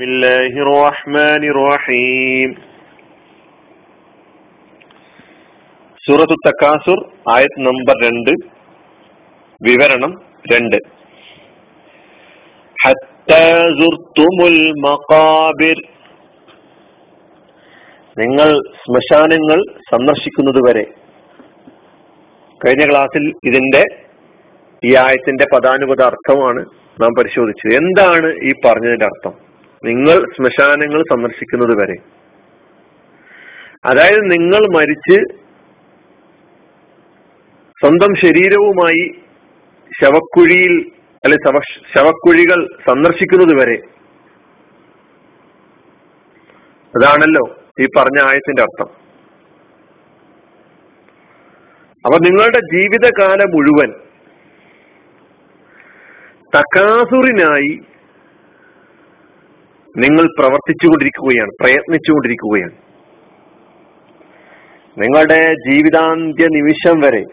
بسم الله الرحمن الرحيم സൂറത്തു തക്കാസുർ ആയത് നമ്പർ രണ്ട് വിവരണം രണ്ട് മഖാബിർ നിങ്ങൾ ശ്മശാനങ്ങൾ സന്ദർശിക്കുന്നത് വരെ കഴിഞ്ഞ ക്ലാസ്സിൽ ഇതിന്റെ ഈ ആയത്തിന്റെ പദാനുപത അർത്ഥമാണ് നാം പരിശോധിച്ചത് എന്താണ് ഈ പറഞ്ഞതിന്റെ അർത്ഥം നിങ്ങൾ ശ്മശാനങ്ങൾ സന്ദർശിക്കുന്നത് വരെ. അതായത് നിങ്ങൾ മരിച്ച് സ്വന്തം ശരീരവുമായി ശവക്കുഴിയിൽ അല്ലെ ശവക്കുഴികൾ സന്ദർശിക്കുന്നത് വരെ. അതാണല്ലോ ഈ പറഞ്ഞ ആയത്തിന്റെ അർത്ഥം. അപ്പൊ നിങ്ങളുടെ ജീവിതകാലം മുഴുവൻ തക്കാസുറിനായി നിങ്ങൾ പ്രവർത്തിച്ചുകൊണ്ടിരിക്കുകയാണ് പ്രയത്നിച്ചുകൊണ്ടിരിക്കുകയാണ്. നിങ്ങളുടെ ജീവിതാന്ത്യ നിമിഷം വരെ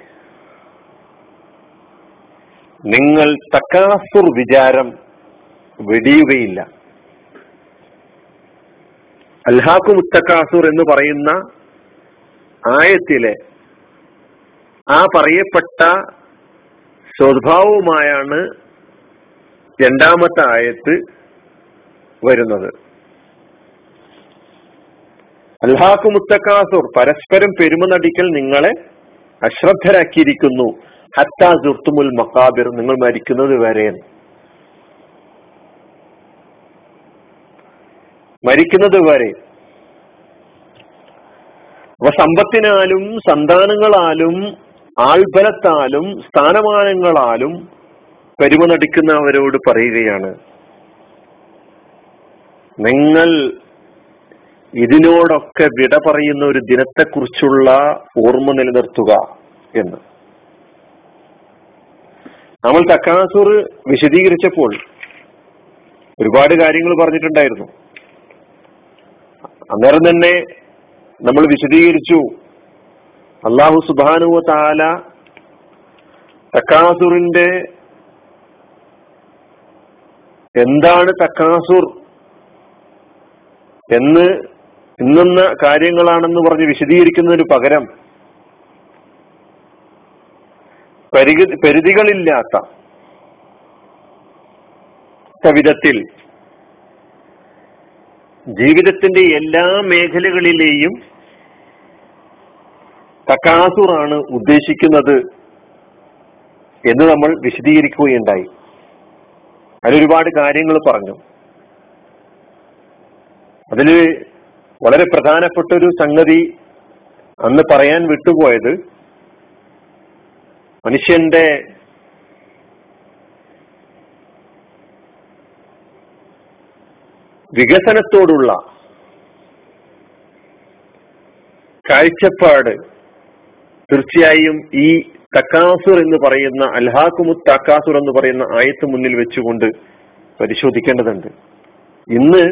നിങ്ങൾ തക്കാസുർ വിചാരം വെടിയുകയില്ല. അൽഹാഖു മുത്തക്കാസുർ എന്ന് പറയുന്ന ആയത്തിലെ ആ പറയപ്പെട്ട സ്വഭാവവുമായാണ് രണ്ടാമത്തെ ആയത്ത് വരുന്നത്. അൽഹാഖു മുത്തക്കാസുർ പരസ്പരം പെരുമ നടിക്കൽ നിങ്ങളെ അശ്രദ്ധരാക്കിയിരിക്കുന്നു. ഹത്താ സുർത്തുമുൽ മക്കാബിർ നിങ്ങൾ മരിക്കുന്നത് വരെ. മരിക്കുന്നത് വരെ. അപ്പൊ സമ്പത്തിനാലും സന്താനങ്ങളാലും ആൾബലത്താലും സ്ഥാനമാനങ്ങളാലും പെരുമ നടിക്കുന്നവരോട് പറയുകയാണ്. നിങ്ങൾ ഇതിനോടൊക്കെ വിട പറയുന്ന ഒരു ദിനത്തെക്കുറിച്ചുള്ള ഓർമ്മ നിലനിർത്തുക എന്ന്. നമ്മൾ തക്കാസൂർ വിശദീകരിച്ചപ്പോൾ ഒരുപാട് കാര്യങ്ങൾ പറഞ്ഞിട്ടുണ്ടായിരുന്നു. അന്നേരം തന്നെ നമ്മൾ വിശദീകരിച്ചു. അള്ളാഹു സുബാനുവ താല തക്കാസുറിന്റെ എന്താണ് തക്കാസുർ? എന്ന് ഇന്നുന്ന കാര്യങ്ങളാണെന്ന് പറഞ്ഞ് വിശദീകരിക്കുന്നതിന് പകരം പരിഗ പരിധികളില്ലാത്ത വിധത്തിൽ ജീവിതത്തിന്റെ എല്ലാ മേഖലകളിലെയും തക്കാസുറാണ് ഉദ്ദേശിക്കുന്നത് എന്ന് നമ്മൾ വിശദീകരിക്കുകയുണ്ടായി. അതിലൊരുപാട് കാര്യങ്ങൾ പറഞ്ഞു. അതിൽ വളരെ പ്രധാനപ്പെട്ട ഒരു സംഗതി അന്ന് പറയാൻ വിട്ടുപോയത് മനുഷ്യന്റെ വികസനത്തോടുള്ള കാഴ്ചപ്പാട് തീർച്ചയായും ഈ തക്കാസുർ എന്ന് പറയുന്ന അൽഹാക്കുമു തക്കാസുർ എന്ന് പറയുന്ന ആയത്ത് മുന്നിൽ വെച്ചുകൊണ്ട് പരിശോധിക്കേണ്ടതുണ്ട്. ഇന്ന്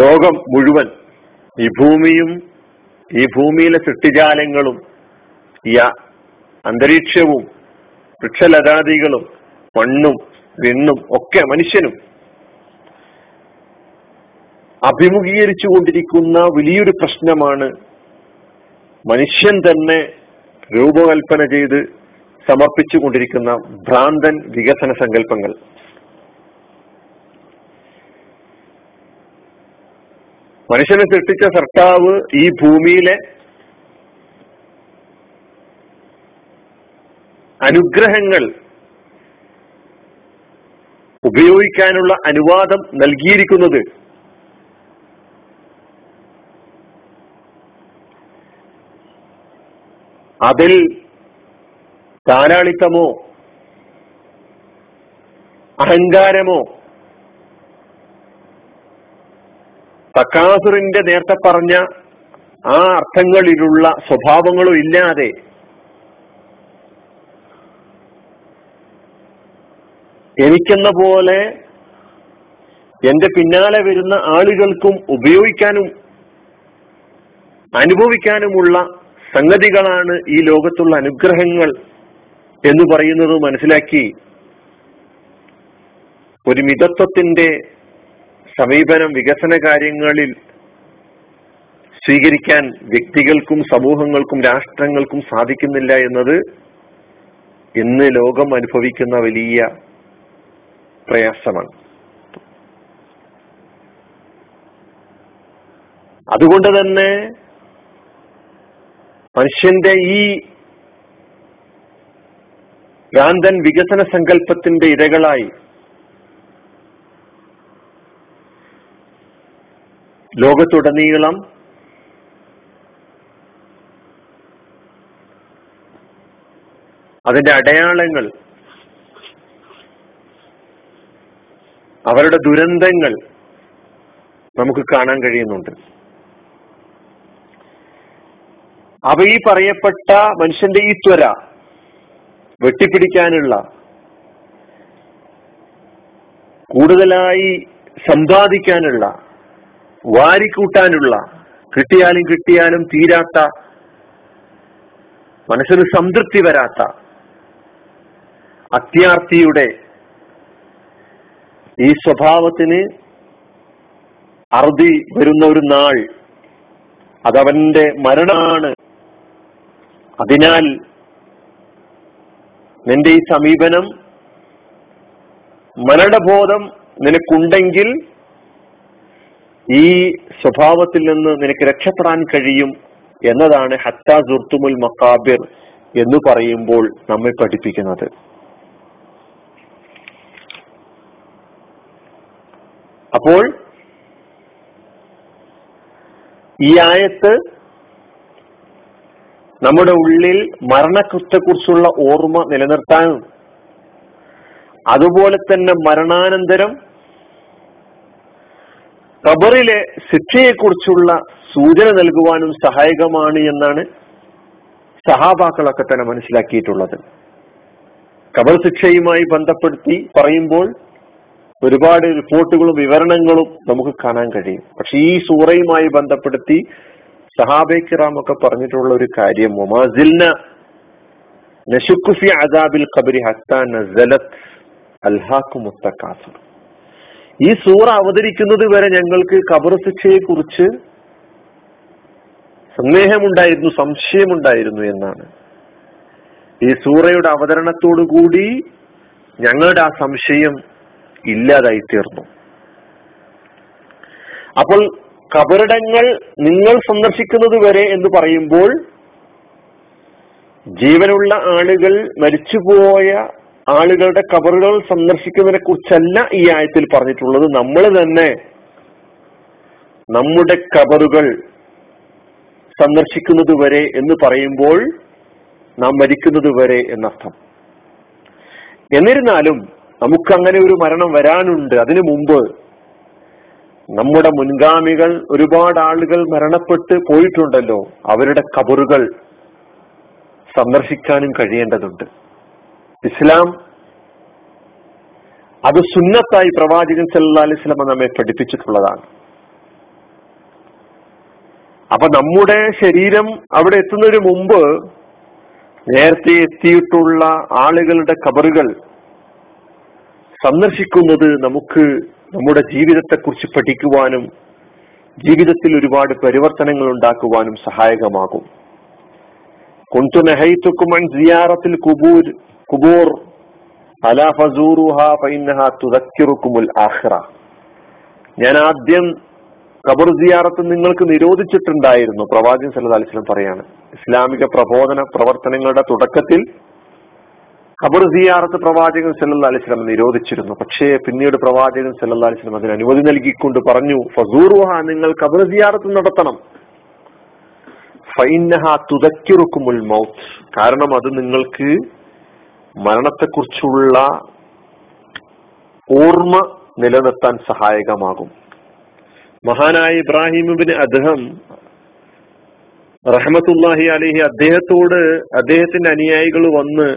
ലോകം മുഴുവൻ ഈ ഭൂമിയും ഈ ഭൂമിയിലെ സൃഷ്ടിജാലങ്ങളും ഈ അന്തരീക്ഷവും വൃക്ഷലതാദികളും മണ്ണും വിണ്ണും ഒക്കെ മനുഷ്യനും അഭിമുഖീകരിച്ചു കൊണ്ടിരിക്കുന്ന വലിയൊരു പ്രശ്നമാണ് മനുഷ്യൻ തന്നെ രൂപകൽപ്പന ചെയ്ത് സമർപ്പിച്ചു കൊണ്ടിരിക്കുന്ന ഭ്രാന്തൻ വികസന സങ്കല്പങ്ങൾ. മനുഷ്യനെ സൃഷ്ടിച്ച സർക്കാവ് ഈ ഭൂമിയിലെ അനുഗ്രഹങ്ങൾ ഉപയോഗിക്കാനുള്ള അനുവാദം നൽകിയിരിക്കുന്നത് അതിൽ താരാളിത്തമോ അഹങ്കാരമോ തക്കാസുറിന്റെ നേരത്തെ പറഞ്ഞ ആ അർത്ഥങ്ങളിലുള്ള സ്വഭാവങ്ങളും ഇല്ലാതെ എനിക്കെന്ന പോലെ എന്റെ പിന്നാലെ വരുന്ന ആളുകൾക്കും ഉപയോഗിക്കാനും അനുഭവിക്കാനുമുള്ള സംഗതികളാണ് ഈ ലോകത്തുള്ള അനുഗ്രഹങ്ങൾ എന്ന് പറയുന്നത് മനസ്സിലാക്കി ഒരു മിതത്വത്തിന്റെ സമീപനം വികസന കാര്യങ്ങളിൽ സ്വീകരിക്കാൻ വ്യക്തികൾക്കും സമൂഹങ്ങൾക്കും രാഷ്ട്രങ്ങൾക്കും സാധിക്കുന്നില്ല എന്നത് ഇന്ന് ലോകം അനുഭവിക്കുന്ന വലിയ പ്രയാസമാണ്. അതുകൊണ്ട് തന്നെ മനുഷ്യന്റെ ഈ ഭ്രാന്തൻ വികസന സങ്കല്പത്തിന്റെ ഇരകളായി ലോകത്തുടനീളം അതിന്റെ അടയാളങ്ങൾ അവരുടെ ദുരന്തങ്ങൾ നമുക്ക് കാണാൻ കഴിയുന്നുണ്ട്. അവ ഈ പറയപ്പെട്ട മനുഷ്യന്റെ ഈ ത്വര വെട്ടിപ്പിടിക്കാനുള്ള കൂടുതലായി സമ്പാദിക്കാനുള്ള വാരിക്കൂട്ടാനുള്ള കിട്ടിയാലും കിട്ടിയാലും തീരാത്ത മനസ്സിന് സംതൃപ്തി വരാത്ത അത്യാർത്ഥിയുടെ ഈ സ്വഭാവത്തിന് അറുതി വരുന്ന ഒരു നാൾ അതവന്റെ മരണമാണ്. അതിനാൽ നിന്റെ ഈ സമീപനം മരണബോധം നിനക്കുണ്ടെങ്കിൽ ഈ സ്വഭാവത്തിൽ നിന്ന് നിനക്ക് രക്ഷപ്പെടാൻ കഴിയും എന്നതാണ് ഹത്താ സുർത്തുമുൽ മക്കാബിർ എന്ന് പറയുമ്പോൾ നമ്മെ പഠിപ്പിക്കുന്നത്. അപ്പോൾ ഈ ആയത്ത് നമ്മുടെ ഉള്ളിൽ മരണകൃത്യത്തെക്കുറിച്ചുള്ള ഓർമ്മ നിലനിർത്താനും അതുപോലെ തന്നെ മരണാനന്തരം ഖബറിലെ ശിക്ഷയെക്കുറിച്ചുള്ള സൂചന നൽകുവാനും സഹായകമാണ് എന്നാണ് സഹാബാക്കളൊക്കെ തന്നെ മനസ്സിലാക്കിയിട്ടുള്ളത്. കബർ ശിക്ഷയുമായി ബന്ധപ്പെടുത്തി പറയുമ്പോൾ ഒരുപാട് റിപ്പോർട്ടുകളും വിവരണങ്ങളും നമുക്ക് കാണാൻ കഴിയും. പക്ഷെ ഈ സൂറയുമായി ബന്ധപ്പെടുത്തി സഹാബേക്കിറാം ഒക്കെ പറഞ്ഞിട്ടുള്ള ഒരു കാര്യം മൊമാസിൽന നഷുക്കുഫി ഖബരി ഹത്താൻ നസലത് അൽഹാഖുമുത്തക്കാസർ ഈ സൂറ അവതരിക്കുന്നത് വരെ ഞങ്ങൾക്ക് കബർ ശിക്ഷയെ കുറിച്ച് സന്ദേഹമുണ്ടായിരുന്നു സംശയമുണ്ടായിരുന്നു എന്നാണ്. ഈ സൂറയുടെ അവതരണത്തോടു കൂടി ഞങ്ങളുടെ ആ സംശയം ഇല്ലാതായി തീർന്നു. അപ്പോൾ കബറിടങ്ങൾ നിങ്ങൾ സന്ദർശിക്കുന്നത് വരെ എന്ന് പറയുമ്പോൾ ജീവനുള്ള ആളുകൾ മരിച്ചുപോയ ആളുകളുടെ കബറുകൾ സന്ദർശിക്കുന്നതിനെ കുറിച്ചല്ല ഈ ആയത്തിൽ പറഞ്ഞിട്ടുള്ളത്. നമ്മൾ തന്നെ നമ്മുടെ കബറുകൾ സന്ദർശിക്കുന്നത് വരെ എന്ന് പറയുമ്പോൾ നാം മരിക്കുന്നത് വരെ എന്നർത്ഥം. എന്നിരുന്നാലും നമുക്ക് അങ്ങനെ ഒരു മരണം വരാനുണ്ട്. അതിനു മുമ്പ് നമ്മുടെ മുൻഗാമികൾ ഒരുപാട് ആളുകൾ മരണപ്പെട്ട് പോയിട്ടുണ്ടല്ലോ. അവരുടെ കബറുകൾ സന്ദർശിക്കാനും കഴിയേണ്ടതുണ്ട്. ഇസ്ലാം അത് സുന്നത്തായി പ്രവാചകൻ സല്ലാ അലിസ്ലമ നമ്മെ പഠിപ്പിച്ചിട്ടുള്ളതാണ്. അപ്പൊ നമ്മുടെ ശരീരം അവിടെ എത്തുന്നതിന് മുമ്പ് നേരത്തെ എത്തിയിട്ടുള്ള ആളുകളുടെ കബറുകൾ സന്ദർശിക്കുന്നത് നമുക്ക് നമ്മുടെ ജീവിതത്തെക്കുറിച്ച് പഠിക്കുവാനും ജീവിതത്തിൽ ഒരുപാട് പരിവർത്തനങ്ങൾ ഉണ്ടാക്കുവാനും സഹായകമാകും. കുന്തു നെഹൈത്തുക്കുമൻ സിയാറത്തിൽ കുബൂർ കുബൂർ ആഖിറ ഞാൻ ആദ്യം കബർ സിയാറത്ത് നിങ്ങൾക്ക് നിരോധിച്ചിട്ടുണ്ടായിരുന്നു പ്രവാചകൻ സല്ലാ അലിസ്ലം പറയാണ്. ഇസ്ലാമിക പ്രബോധന പ്രവർത്തനങ്ങളുടെ തുടക്കത്തിൽ കബർ സിയാറത്ത് പ്രവാചകൻ സല്ലാ അലിസ്ലം നിരോധിച്ചിരുന്നു. പക്ഷേ പിന്നീട് പ്രവാചകൻ സല്ലാ അലിസ്ലം അതിന് അനുമതി നൽകിക്കൊണ്ട് പറഞ്ഞു ഫസൂറുഹ നിങ്ങൾ കബർ സിയാറത്ത് നടത്തണം. ഫൈനഹ തുതക്കിറുക്കുമുൽ മൗത്ത്. കാരണം അത് നിങ്ങൾക്ക് മരണത്തെക്കുറിച്ചുള്ള ഓർമ്മ നിലനിർത്താൻ സഹായകമാകും. മഹാനായ ഇബ്രാഹിമിബിന് അദ്ദേഹം റഹമത്തുല്ലാഹി അലിഹി അദ്ദേഹത്തോട് അദ്ദേഹത്തിന്റെ അനുയായികൾ വന്ന്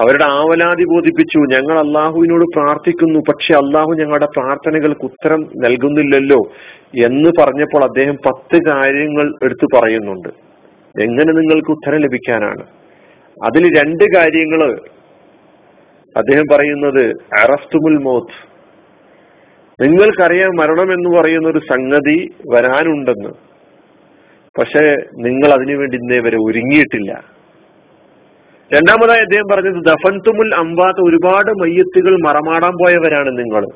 അവരുടെ ആവലാതി ബോധിപ്പിച്ചു. ഞങ്ങൾ അള്ളാഹുവിനോട് പ്രാർത്ഥിക്കുന്നു പക്ഷെ അള്ളാഹു ഞങ്ങളുടെ പ്രാർത്ഥനകൾക്ക് ഉത്തരം നൽകുന്നില്ലല്ലോ എന്ന് പറഞ്ഞപ്പോൾ അദ്ദേഹം പത്ത് കാര്യങ്ങൾ എടുത്തു പറയുന്നുണ്ട്. എങ്ങനെ നിങ്ങൾക്ക് ഉത്തരം ലഭിക്കാനാണ്? അതിൽ രണ്ട് കാര്യങ്ങൾ അദ്ദേഹം പറയുന്നത് അറസ്തുമുൽ മോത്ത്. നിങ്ങൾക്കറിയാം മരണം എന്ന് പറയുന്ന ഒരു സംഗതി വരാനുണ്ടെന്ന്. പക്ഷെ നിങ്ങൾ അതിനുവേണ്ടി ഇന്നേ വരെ ഒരുങ്ങിയിട്ടില്ല. രണ്ടാമതായി അദ്ദേഹം പറഞ്ഞത് ദഫൻതുമുൽ അമ്പാത്ത് ഒരുപാട് മയ്യത്തുകൾ മറമാടാൻ പോയവരാണ് നിങ്ങൾ.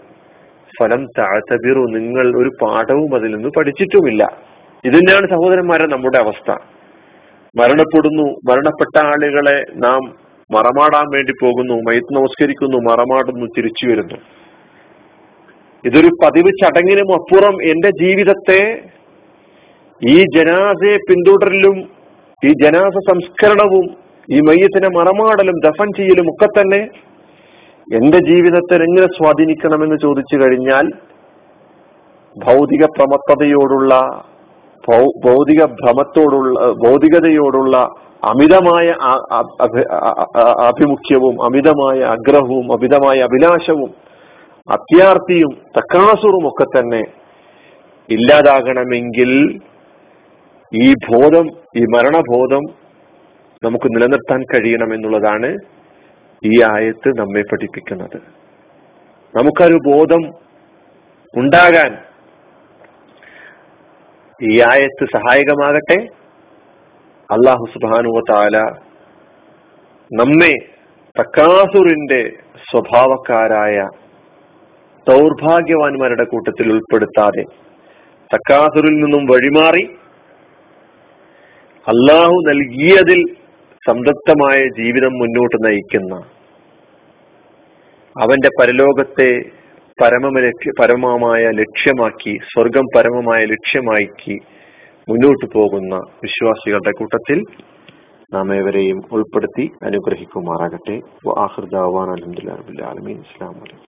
ഫലം താഴ്ത്തബിറു നിങ്ങൾ ഒരു പാഠവും അതിൽ നിന്ന് പഠിച്ചിട്ടുമില്ല. ഇത് സഹോദരന്മാരെ നമ്മുടെ അവസ്ഥ. മരണപ്പെടുന്നു. മരണപ്പെട്ട ആളുകളെ നാം മറമാടാൻ വേണ്ടി പോകുന്നു. മയത്ത് നമസ്കരിക്കുന്നു മറമാടുന്നു തിരിച്ചു വരുന്നു. ഇതൊരു പതിവ് ചടങ്ങിനും അപ്പുറം എന്റെ ജീവിതത്തെ ഈ ജനാസയെ പിന്തുടരലും ഈ ജനാസ സംസ്കരണവും ഈ മയ്യത്തിനെ മറമാടലും ദഫൻ ചെയ്യലും ഒക്കെ തന്നെ എന്റെ ജീവിതത്തെ എങ്ങനെ സ്വാധീനിക്കണമെന്ന് ചോദിച്ചു കഴിഞ്ഞാൽ ഭൗതിക പ്രമത്തതയോടുള്ള ഭൗതിക ഭ്രമത്തോടുള്ള ഭൗതികതയോടുള്ള അമിതമായ ആഭിമുഖ്യവും അമിതമായ ആഗ്രഹവും അമിതമായ അഭിലാഷവും അത്യാർത്ഥിയും തക്കാസുറും ഒക്കെ തന്നെ ഇല്ലാതാകണമെങ്കിൽ ഈ ബോധം ഈ മരണബോധം നമുക്ക് നിലനിർത്താൻ കഴിയണം എന്നുള്ളതാണ് ഈ ആയത്ത് നമ്മെ പഠിപ്പിക്കുന്നത്. നമുക്കൊരു ബോധം ഉണ്ടാകാൻ ഈ ആയത്ത് സഹായകമാകട്ടെ? അള്ളാഹു സുബാനുവ താല നമ്മെ തക്കാസുറിന്റെ സ്വഭാവക്കാരായ ദൗർഭാഗ്യവാന്മാരുടെ കൂട്ടത്തിൽ ഉൾപ്പെടുത്താതെ തക്കാസുറിൽ നിന്നും വഴിമാറി അള്ളാഹു നൽകിയതിൽ സംതൃപ്തമായ ജീവിതം മുന്നോട്ട് നയിക്കുന്ന അവന്റെ പരലോകത്തെ പരമ പരമമായ ലക്ഷ്യമാക്കി സ്വർഗം പരമമായ ലക്ഷ്യമാക്കി മുന്നോട്ട് പോകുന്ന വിശ്വാസികളുടെ കൂട്ടത്തിൽ നാം ഏവരെയും ഉൾപ്പെടുത്തി അനുഗ്രഹിക്കുമാറാകട്ടെ. അലഹമുല്ലാ അലമീൻ ഇസ്ലാം